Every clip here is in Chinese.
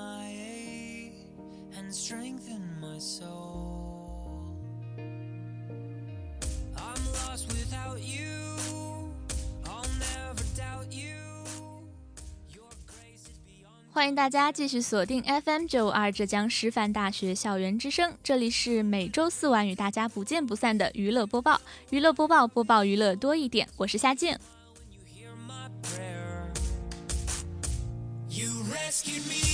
My aid and strengthen my soul. I'm lost without you. I'll never doubt you. Your grace is beyond. 欢迎大家继续锁定 FM 九五二浙江师范大学校园之声，这里是每周四晚与大家不见不散的娱乐播报。娱乐播报，播报娱乐多一点，我是夏静。You rescued me,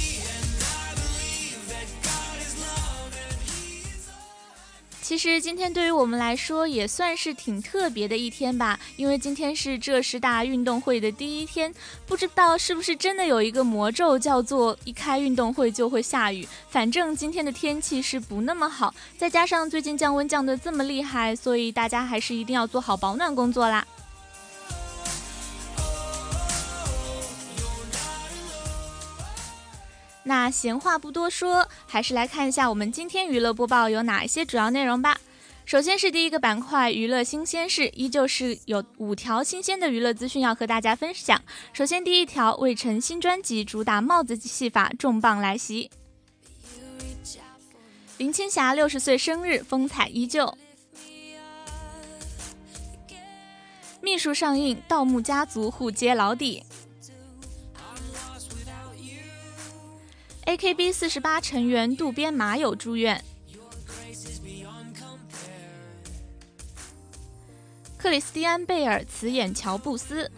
其实今天对于我们来说也算是挺特别的一天吧，因为今天是浙师大运动会的第一天，不知道是不是真的有一个魔咒，叫做一开运动会就会下雨。反正今天的天气是不那么好，再加上最近降温降得这么厉害，所以大家还是一定要做好保暖工作啦。那闲话不多说，还是来看一下我们今天娱乐播报有哪一些主要内容吧。首先是第一个板块娱乐新鲜事，依旧是有五条新鲜的娱乐资讯要和大家分享。首先第一条，魏晨新专辑主打帽子戏法重磅来袭，林青霞六十岁生日风采依旧。秘书上映，盗墓家族互揭老底。AKB 四十八成员渡边麻友住院。克里斯蒂安·贝尔辞演乔布斯。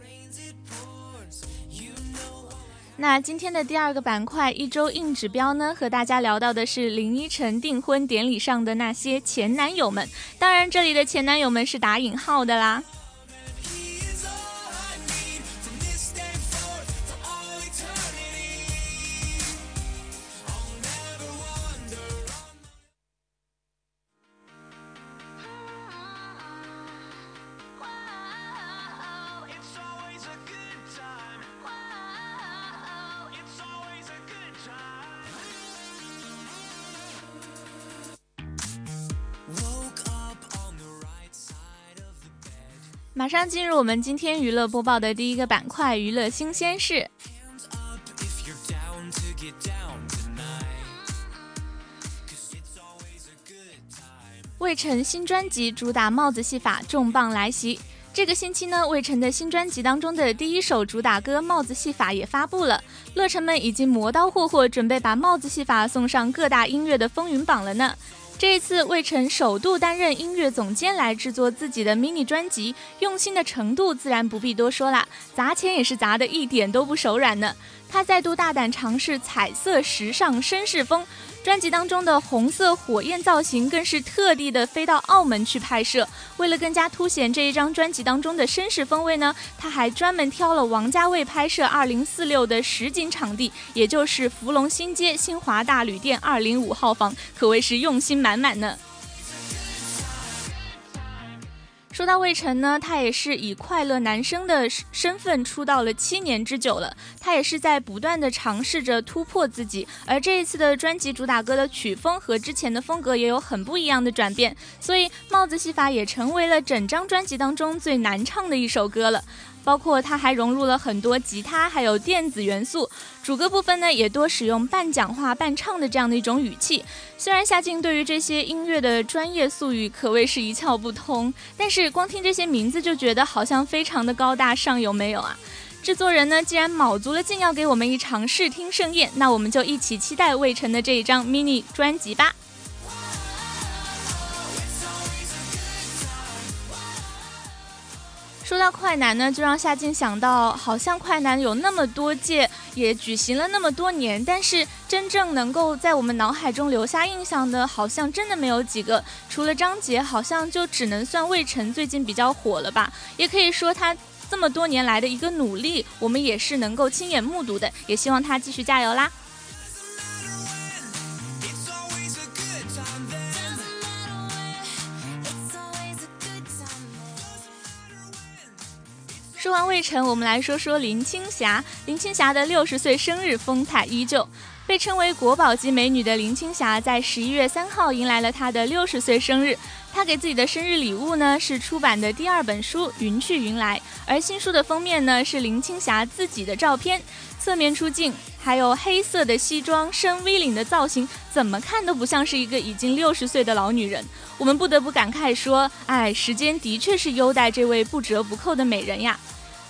那今天的第二个板块一周硬指标呢，和大家聊到的是林依晨订婚典礼上的那些前男友们，当然这里的前男友们是打引号的啦。马上进入我们今天娱乐播报的第一个板块——娱乐新鲜事。魏晨新专辑主打帽子戏法重磅来袭。这个星期呢，魏晨的新专辑当中的第一首主打歌《帽子戏法》也发布了，乐晨们已经磨刀霍霍，准备把帽子戏法送上各大音乐的风云榜了呢。这一次，魏晨首度担任音乐总监来制作自己的 mini 专辑，用心的程度自然不必多说啦，砸钱也是砸的一点都不手软呢。他再度大胆尝试彩色时尚绅士风，专辑当中的红色火焰造型更是特地的飞到澳门去拍摄。为了更加凸显这一张专辑当中的绅士风味呢，他还专门挑了王家卫拍摄二零四六的实景场地，也就是福龙新街新华大旅店二零五号房，可谓是用心满满呢。说到魏晨呢，他也是以快乐男生的身份出道了七年之久了，他也是在不断的尝试着突破自己，而这一次的专辑主打歌的曲风和之前的风格也有很不一样的转变，所以帽子戏法也成为了整张专辑当中最难唱的一首歌了。包括它还融入了很多吉他还有电子元素，主歌部分呢也多使用半讲话半唱的这样的一种语气。虽然夏静对于这些音乐的专业术语可谓是一窍不通，但是光听这些名字就觉得好像非常的高大上，有没有啊？制作人呢既然卯足了劲要给我们一场视听盛宴，那我们就一起期待魏晨的这一张 mini 专辑吧。说到快男呢，就让夏静想到，好像快男有那么多届，也举行了那么多年，但是真正能够在我们脑海中留下印象的，好像真的没有几个。除了张杰，好像就只能算魏晨最近比较火了吧。也可以说他这么多年来的一个努力，我们也是能够亲眼目睹的。也希望他继续加油啦。说完魏晨，我们来说说林青霞。林青霞的六十岁生日风采依旧，被称为国宝级美女的林青霞，在十一月三号迎来了她的六十岁生日。她给自己的生日礼物呢，是出版的第二本书《云去云来》，而新书的封面呢，是林青霞自己的照片，侧面出镜，还有黑色的西装，深 V 领的造型，怎么看都不像是一个已经六十岁的老女人。我们不得不感慨说，哎，时间的确是优待这位不折不扣的美人呀。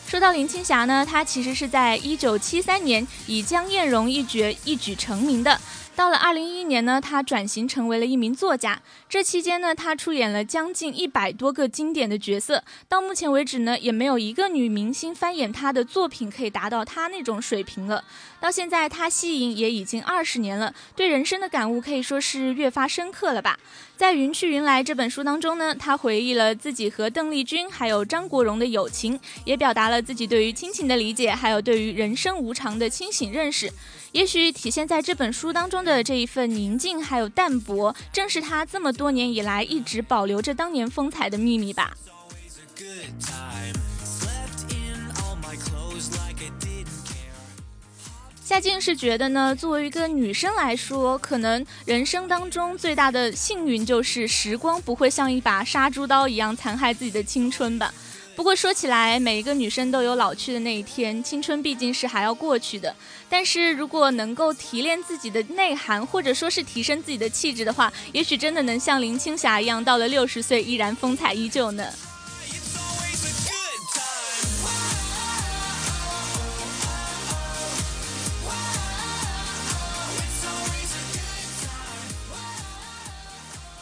说到林青霞呢，她其实是在一九七三年以江艳荣一角一举成名的。到了二零一一年呢，她转型成为了一名作家。这期间呢，她出演了将近一百多个经典的角色。到目前为止呢，也没有一个女明星翻演她的作品可以达到她那种水平了。到现在，她戏影也已经二十年了，对人生的感悟可以说是越发深刻了吧。在《云去云来》这本书当中呢，她回忆了自己和邓丽君还有张国荣的友情，也表达了自己对于亲情的理解，还有对于人生无常的清醒认识。也许体现在这本书当中的这一份宁静还有淡泊，正是他这么多年以来一直保留着当年风采的秘密吧。夏静是觉得呢，作为一个女生来说，可能人生当中最大的幸运就是时光不会像一把杀猪刀一样残害自己的青春吧。不过说起来，每一个女生都有老去的那一天，青春毕竟是还要过去的。但是如果能够提炼自己的内涵，或者说是提升自己的气质的话，也许真的能像林青霞一样，到了六十岁依然风采依旧呢。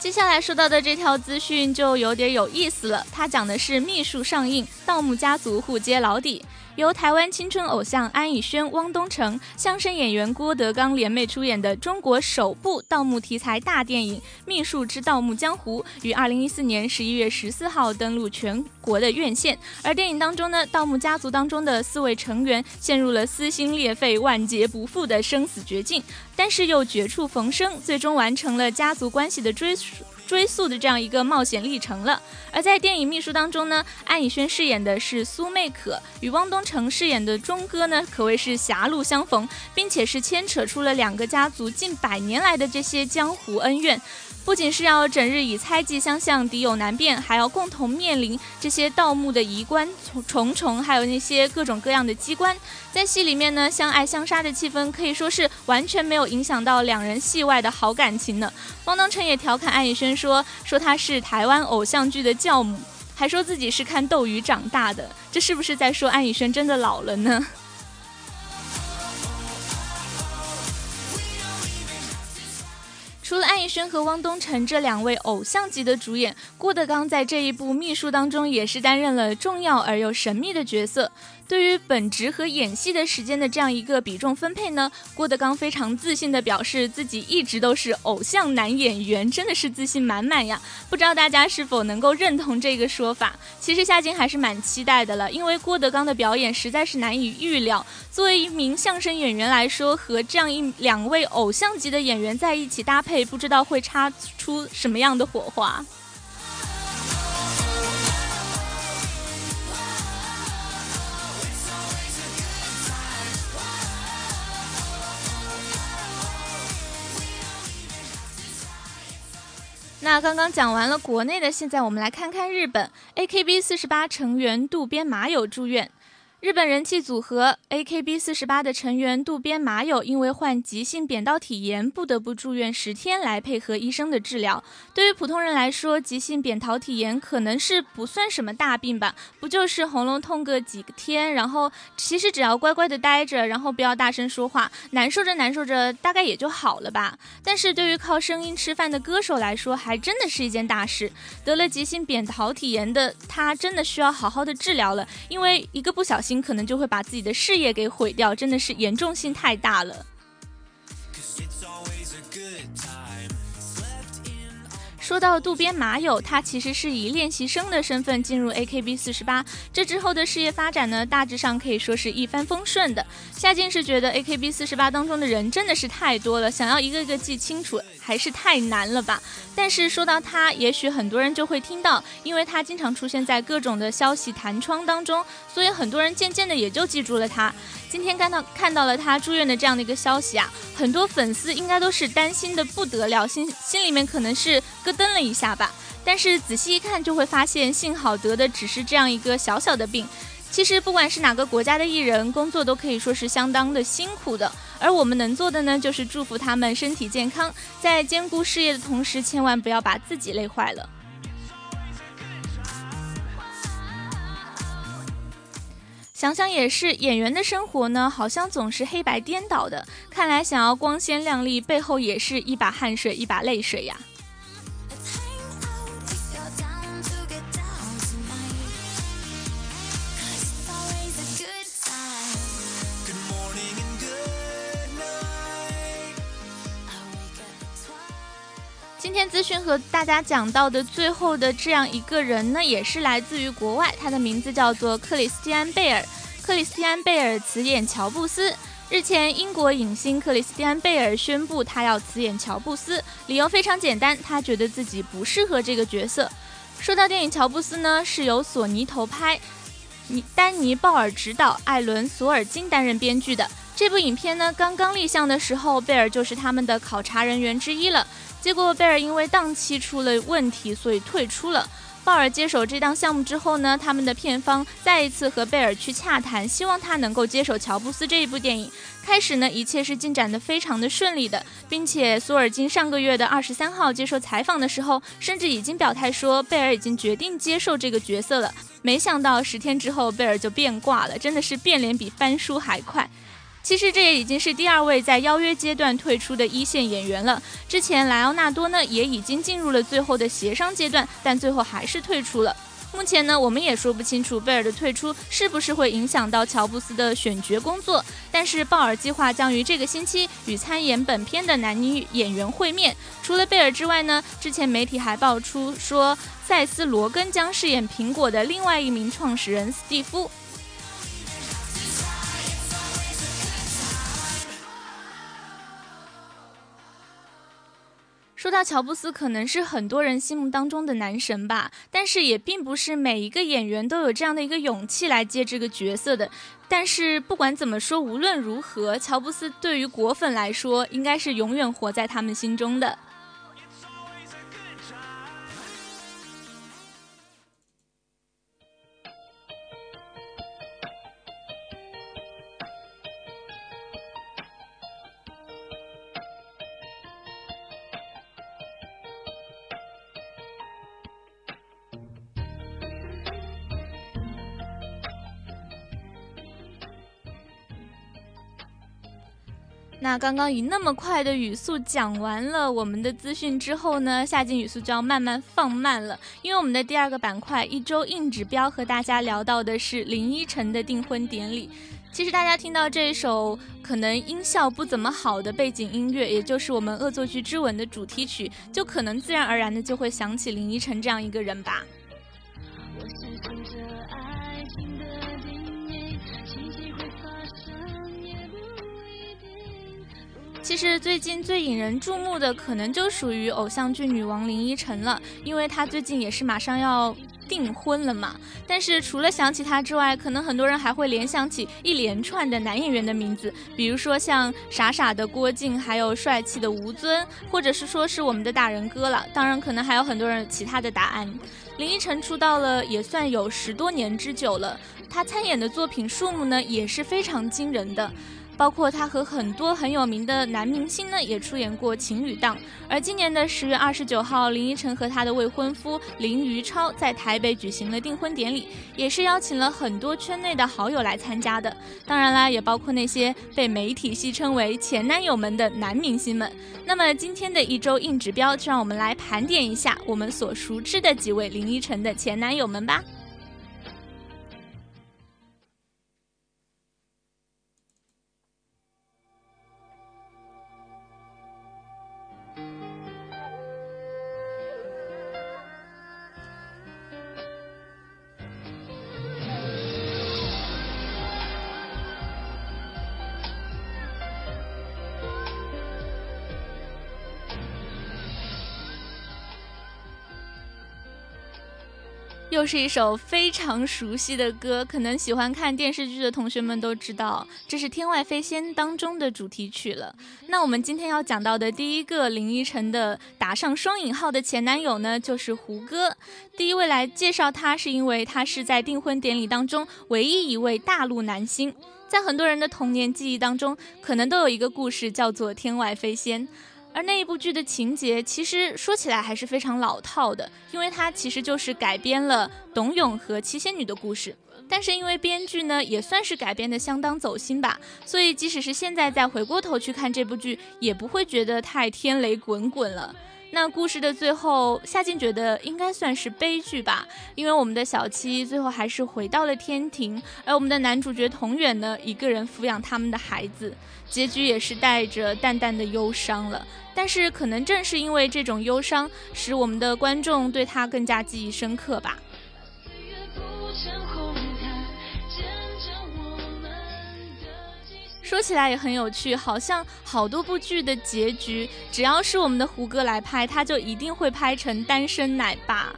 接下来说到的这条资讯就有点有意思了，它讲的是《秘术》上映，盗墓家族互揭老底。由台湾青春偶像安以轩、汪东城、相声演员郭德纲联袂出演的中国首部盗墓题材大电影《秘术之盗墓江湖》，于二零一四年十一月十四号登陆全国的院线。而电影当中呢，盗墓家族当中的四位成员陷入了撕心裂肺、万劫不复的生死绝境，但是又绝处逢生，最终完成了家族关系的追溯。追溯的这样一个冒险历程了。而在电影《秘书》当中呢，安以轩饰演的是苏妹可，与汪东城饰演的钟哥呢，可谓是狭路相逢，并且是牵扯出了两个家族近百年来的这些江湖恩怨。不仅是要整日以猜忌相向、敌友难辨，还要共同面临这些盗墓的疑关重重，还有那些各种各样的机关。在戏里面呢，相爱相杀的气氛可以说是完全没有影响到两人戏外的好感情呢。汪东城也调侃安以轩说：“说他是台湾偶像剧的教母，还说自己是看斗鱼长大的。”这是不是在说安以轩真的老了呢？除了安以轩和汪东城这两位偶像级的主演，郭德纲在这一部《秘书》当中也是担任了重要而又神秘的角色。对于本职和演戏的时间的这样一个比重分配呢，郭德纲非常自信地表示自己一直都是偶像男演员，真的是自信满满呀！不知道大家是否能够认同这个说法？其实夏静还是蛮期待的了，因为郭德纲的表演实在是难以预料。作为一名相声演员来说，和这样一两位偶像级的演员在一起搭配，也不知道会擦出什么样的火花。那刚刚讲完了国内的，现在我们来看看日本。AKB 四十八成员渡边麻友住院。日本人气组合 AKB48 的成员渡边麻友因为患急性扁桃体炎，不得不住院十天来配合医生的治疗。对于普通人来说，急性扁桃体炎可能是不算什么大病吧，不就是喉咙痛个几天，然后其实只要乖乖的待着，然后不要大声说话，难受着难受着，大概也就好了吧。但是对于靠声音吃饭的歌手来说，还真的是一件大事。得了急性扁桃体炎的他，真的需要好好的治疗了，因为一个不小心。可能就会把自己的事业给毁掉，真的是严重性太大了。说到渡边麻友，他其实是以练习生的身份进入 AKB 四十八，这之后的事业发展呢，大致上可以说是一帆风顺的。夏静是觉得 AKB 四十八当中的人真的是太多了，想要一个个记清楚还是太难了吧。但是说到他，也许很多人就会听到，因为他经常出现在各种的消息弹窗当中，所以很多人渐渐的也就记住了他。今天看到看到了他住院的这样的一个消息啊，很多粉丝应该都是担心的不得了，心心里面可能是咯噔了一下吧。但是仔细一看，就会发现幸好得的只是这样一个小小的病。其实不管是哪个国家的艺人，工作都可以说是相当的辛苦的。而我们能做的呢，就是祝福他们身体健康，在兼顾事业的同时，千万不要把自己累坏了。想想也是，演员的生活呢，好像总是黑白颠倒的。看来想要光鲜亮丽，背后也是一把汗水一把泪水呀。今天资讯和大家讲到的最后的这样一个人呢，也是来自于国外，他的名字叫做克里斯蒂安·贝尔。克里斯蒂安·贝尔辞演乔布斯。日前，英国影星克里斯蒂安·贝尔宣布他要辞演乔布斯，理由非常简单，他觉得自己不适合这个角色。说到电影《乔布斯》呢，是由索尼投拍，尼丹尼·鲍尔执导，艾伦·索尔金担任编剧的。这部影片呢，刚刚立项的时候，贝尔就是他们的考察人员之一了。结果贝尔因为档期出了问题，所以退出了。鲍尔接手这档项目之后呢，他们的片方再一次和贝尔去洽谈，希望他能够接手乔布斯这一部电影。开始呢，一切是进展的非常的顺利的，并且索尔金上个月的二十三号接受采访的时候，甚至已经表态说贝尔已经决定接受这个角色了。没想到十天之后贝尔就变卦了，真的是变脸比翻书还快。其实这也已经是第二位在邀约阶段退出的一线演员了。之前莱奥纳多呢也已经进入了最后的协商阶段，但最后还是退出了。目前呢，我们也说不清楚贝尔的退出是不是会影响到乔布斯的选角工作。但是鲍尔计划将于这个星期与参演本片的男女演员会面。除了贝尔之外呢，之前媒体还爆出说塞斯·罗根将饰演苹果的另外一名创始人斯蒂夫。说到乔布斯，可能是很多人心目当中的男神吧，但是也并不是每一个演员都有这样的一个勇气来接这个角色的。但是不管怎么说，无论如何，乔布斯对于果粉来说，应该是永远活在他们心中的。刚刚以那么快的语速讲完了我们的资讯之后呢，夏季语速就要慢慢放慢了，因为我们的第二个板块一周硬指标和大家聊到的是林依晨的订婚典礼。其实大家听到这一首可能音效不怎么好的背景音乐，也就是我们《恶作剧之吻》的主题曲，就可能自然而然的就会想起林依晨这样一个人吧。其实最近最引人注目的，可能就属于偶像剧女王林依晨了，因为她最近也是马上要。订婚了嘛。但是除了想起她之外，可能很多人还会联想起一连串的男演员的名字，比如说像傻傻的郭靖，还有帅气的吴尊，或者是说是我们的大人哥了。当然，可能还有很多人其他的答案。林依晨出道了也算有十多年之久了，她参演的作品数目呢也是非常惊人的。包括他和很多很有名的男明星呢，也出演过情侣档。而今年的十月二十九号，林依晨和她的未婚夫林于超在台北举行了订婚典礼，也是邀请了很多圈内的好友来参加的。当然啦，也包括那些被媒体戏称为前男友们的男明星们。那么今天的一周硬指标，就让我们来盘点一下我们所熟知的几位林依晨的前男友们吧。是一首非常熟悉的歌，可能喜欢看电视剧的同学们都知道，这是《天外飞仙》当中的主题曲了。那我们今天要讲到的第一个林依晨的打上双引号的前男友呢，就是胡歌。第一位来介绍他，是因为他是在订婚典礼当中唯一一位大陆男星。在很多人的童年记忆当中，可能都有一个故事叫做《天外飞仙》。而那一部剧的情节，其实说起来还是非常老套的，因为它其实就是改编了董永和七仙女的故事。但是因为编剧呢，也算是改编的相当走心吧，所以即使是现在再回过头去看这部剧，也不会觉得太天雷滚滚了。那故事的最后，夏静觉得应该算是悲剧吧，因为我们的小七最后还是回到了天庭，而我们的男主角童远呢，一个人抚养他们的孩子，结局也是带着淡淡的忧伤了。但是可能正是因为这种忧伤，使我们的观众对他更加记忆深刻吧。岁月不成说起来也很有趣，好像好多部剧的结局，只要是我们的胡歌来拍，他就一定会拍成单身奶爸。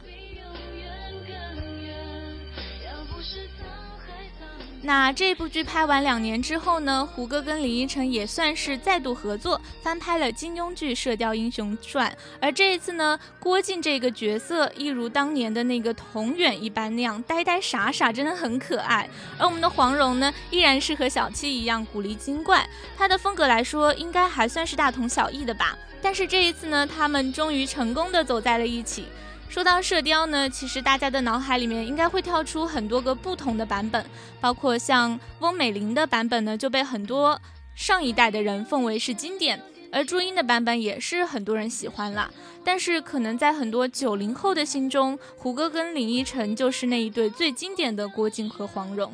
那这部剧拍完两年之后呢，胡歌跟林依晨也算是再度合作，翻拍了金庸剧《射雕英雄传》。而这一次呢，郭靖这个角色一如当年的那个童远一般那样呆呆傻傻，真的很可爱。而我们的黄蓉呢，依然是和小七一样古灵精怪，她的风格来说应该还算是大同小异的吧。但是这一次呢，他们终于成功的走在了一起。说到射雕呢，其实大家的脑海里面应该会跳出很多个不同的版本，包括像翁美玲的版本呢，就被很多上一代的人奉为是经典，而朱茵的版本也是很多人喜欢啦。但是可能在很多九零后的心中，胡歌跟林依晨就是那一对最经典的郭靖和黄蓉。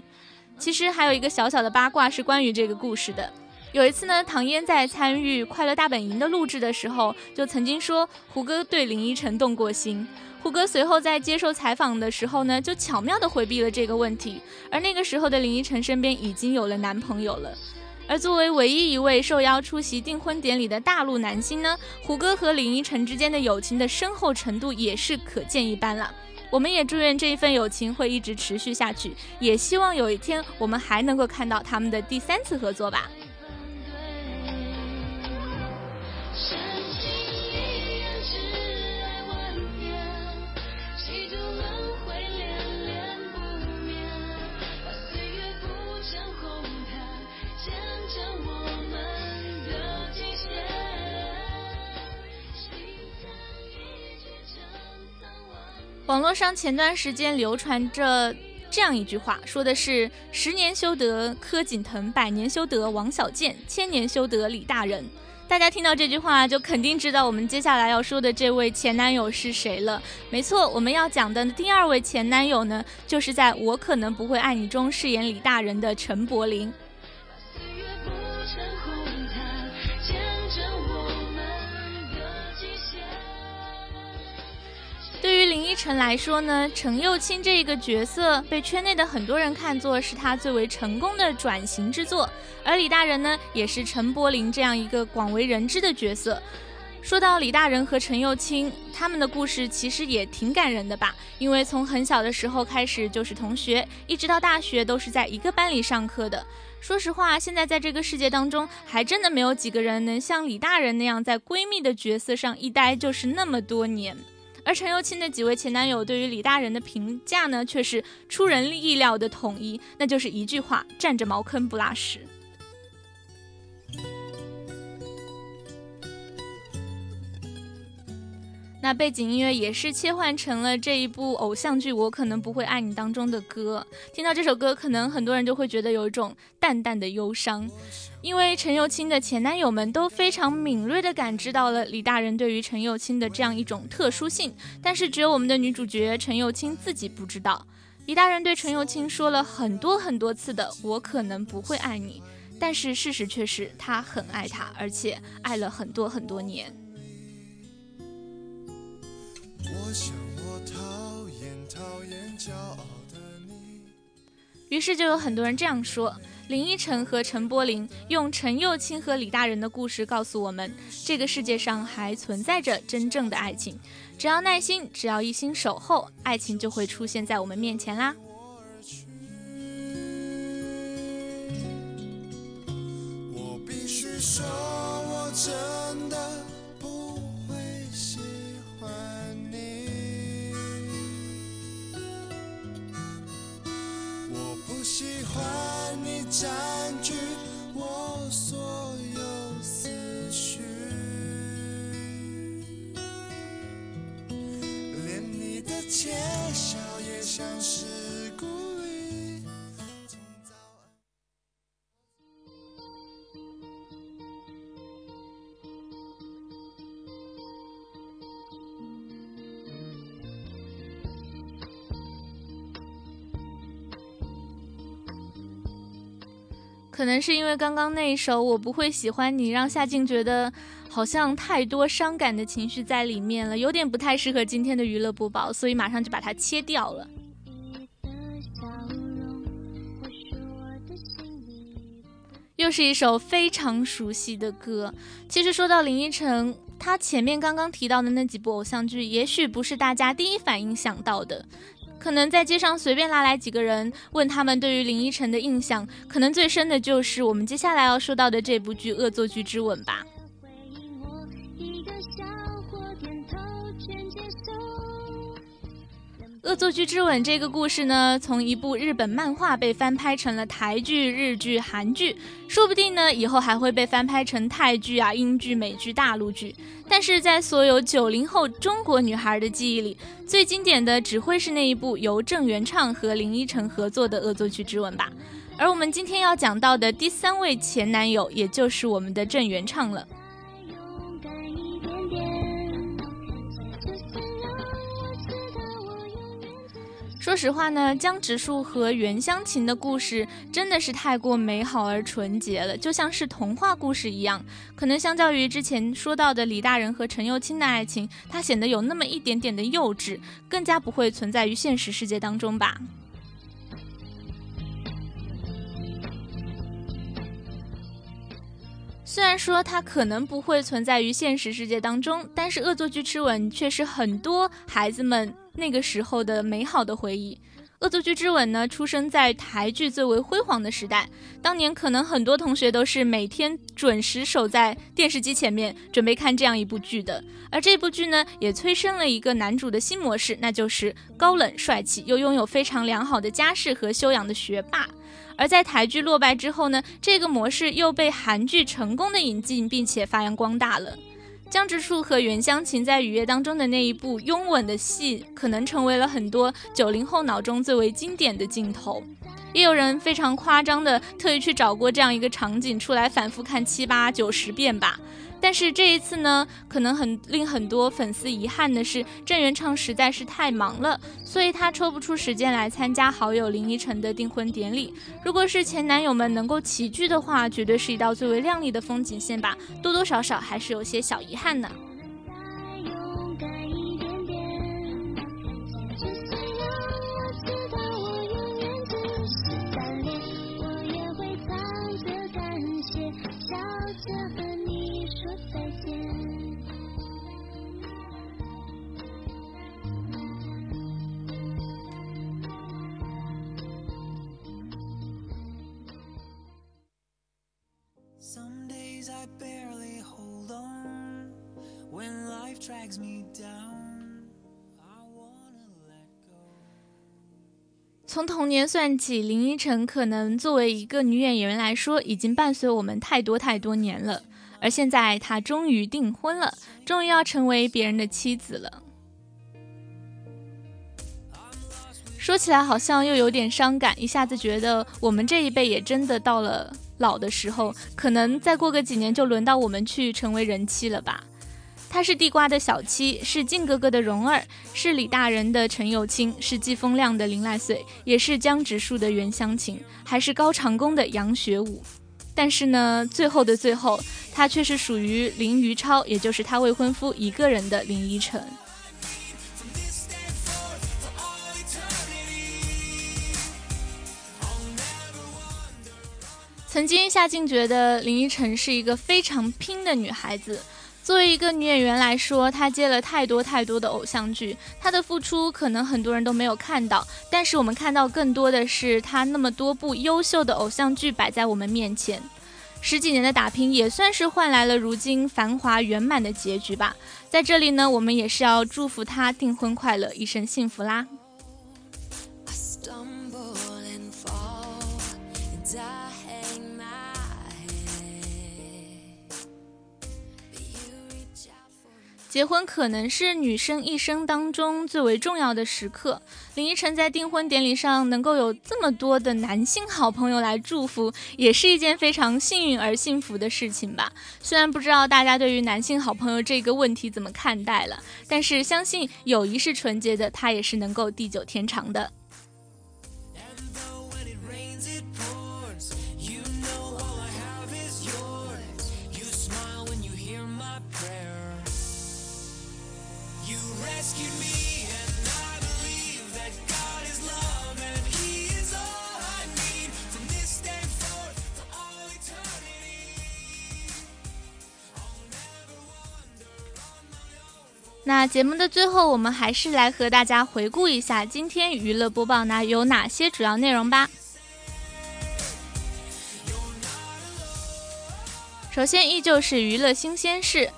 其实还有一个小小的八卦是关于这个故事的。有一次呢，唐嫣在参与《快乐大本营》的录制的时候，就曾经说胡歌对林依晨动过心。胡歌随后在接受采访的时候呢，就巧妙地回避了这个问题。而那个时候的林依晨身边已经有了男朋友了。而作为唯一一位受邀出席订婚典礼的大陆男星呢，胡歌和林依晨之间的友情的深厚程度也是可见一斑了。我们也祝愿这一份友情会一直持续下去，也希望有一天我们还能够看到他们的第三次合作吧。网络上前段时间流传着这样一句话，说的是“十年修得柯景腾，百年修得王小贱，千年修得李大人”。大家听到这句话，就肯定知道我们接下来要说的这位前男友是谁了。没错，我们要讲的第二位前男友呢，就是在我可能不会爱你中饰演李大人的陈柏霖。对于林依晨来说呢，陈幼卿这一个角色被圈内的很多人看作是他最为成功的转型之作，而李大人呢，也是陈柏霖这样一个广为人知的角色。说到李大人和陈幼卿，他们的故事其实也挺感人的吧？因为从很小的时候开始就是同学，一直到大学都是在一个班里上课的。说实话，现在在这个世界当中，还真的没有几个人能像李大人那样在闺蜜的角色上一待就是那么多年。而陈幼卿的几位前男友对于李大人的评价呢，却是出人意料的统一，那就是一句话：占着茅坑不拉屎。那背景音乐也是切换成了这一部偶像剧《我可能不会爱你》当中的歌。听到这首歌，可能很多人就会觉得有一种淡淡的忧伤，因为陈幼卿的前男友们都非常敏锐地感知到了李大人对于陈幼卿的这样一种特殊性，但是只有我们的女主角陈幼卿自己不知道。李大人对陈幼卿说了很多很多次的“我可能不会爱你”，但是事实却是他很爱她，而且爱了很多很多年。于是就有很多人这样说：林依晨和陈柏霖用陈幼卿和李大人的故事告诉我们，这个世界上还存在着真正的爱情，只要耐心，只要一心守候，爱情就会出现在我们面前啦。我必须说，我真的。换你占据我所有思绪，连你的窃笑也像是。可能是因为刚刚那一首《我不会喜欢你》，让夏静觉得好像太多伤感的情绪在里面了，有点不太适合今天的娱乐播报，所以马上就把它切掉了。又是一首非常熟悉的歌。其实说到林依晨，她前面刚刚提到的那几部偶像剧，也许不是大家第一反应想到的。可能在街上随便拉来几个人，问他们对于林依晨的印象，可能最深的就是我们接下来要说到的这部剧《恶作剧之吻》吧。《恶作剧之吻》这个故事呢，从一部日本漫画被翻拍成了台剧、日剧、韩剧，说不定呢，以后还会被翻拍成泰剧啊、英剧、美剧、大陆剧。但是在所有九零后中国女孩的记忆里，最经典的只会是那一部由郑元畅和林依晨合作的《恶作剧之吻》吧。而我们今天要讲到的第三位前男友，也就是我们的郑元畅了。说实话呢，江直树和袁湘琴的故事真的是太过美好而纯洁了，就像是童话故事一样。可能相较于之前说到的李大人和陈幼卿的爱情，它显得有那么一点点的幼稚，更加不会存在于现实世界当中吧。虽然说它可能不会存在于现实世界当中，但是《恶作剧之吻》却是很多孩子们。那个时候的美好的回忆，《恶作剧之吻》呢，出生在台剧最为辉煌的时代。当年可能很多同学都是每天准时守在电视机前面，准备看这样一部剧的。而这部剧呢，也催生了一个男主的新模式，那就是高冷帅气又拥有非常良好的家世和修养的学霸。而在台剧落败之后呢，这个模式又被韩剧成功的引进，并且发扬光大了。江直树和袁湘琴在《雨夜》当中的那一部拥吻的戏，可能成为了很多九零后脑中最为经典的镜头。也有人非常夸张的特意去找过这样一个场景出来，反复看七八九十遍吧。但是这一次呢，可能很令很多粉丝遗憾的是，郑元畅实在是太忙了，所以他抽不出时间来参加好友林依晨的订婚典礼。如果是前男友们能够齐聚的话，绝对是一道最为亮丽的风景线吧。多多少少还是有些小遗憾呢。再见。从童年算起林依晨可能作为一个女演员来说已经伴随我们太多太多年了。而现在，他终于订婚了，终于要成为别人的妻子了。说起来好像又有点伤感，一下子觉得我们这一辈也真的到了老的时候，可能再过个几年就轮到我们去成为人妻了吧。她是地瓜的小七，是靖哥哥的蓉儿，是李大人的陈友清，是季风亮的林濑穗，也是江直树的袁湘琴，还是高长恭的杨学武。但是呢，最后的最后，她却是属于林于超，也就是她未婚夫一个人的林依晨。曾经夏静觉得林依晨是一个非常拼的女孩子。作为一个女演员来说，她接了太多太多的偶像剧，她的付出可能很多人都没有看到，但是我们看到更多的是她那么多部优秀的偶像剧摆在我们面前。十几年的打拼，也算是换来了如今繁华圆满的结局吧。在这里呢，我们也是要祝福她订婚快乐，一生幸福啦。结婚可能是女生一生当中最为重要的时刻。林依晨在订婚典礼上能够有这么多的男性好朋友来祝福，也是一件非常幸运而幸福的事情吧。虽然不知道大家对于男性好朋友这个问题怎么看待了，但是相信友谊是纯洁的，它也是能够地久天长的。那节目的最后，我们还是来和大家回顾一下今天娱乐播报呢有哪些主要内容吧。首先，依旧是娱乐新鲜事。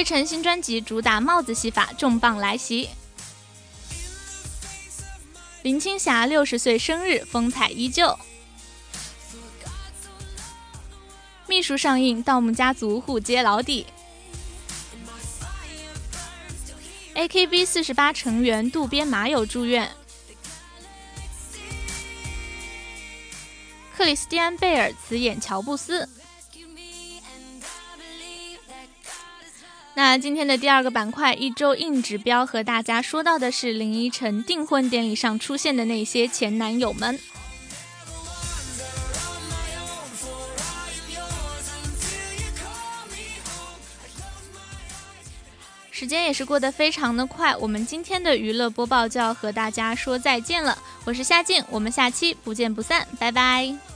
魏晨新专辑主打帽子戏法重磅来袭。林青霞六十岁生日，风采依旧。秘书上映，《盗墓家族》互揭老底。AKB 四十八成员渡边麻友住院。克里斯蒂安贝尔辞演乔布斯。那今天的第二个板块一周硬指标和大家说到的是林依晨订婚典礼上出现的那些前男友们。时间也是过得非常的快，我们今天的娱乐播报就要和大家说再见了。我是夏静，我们下期不见不散，拜拜。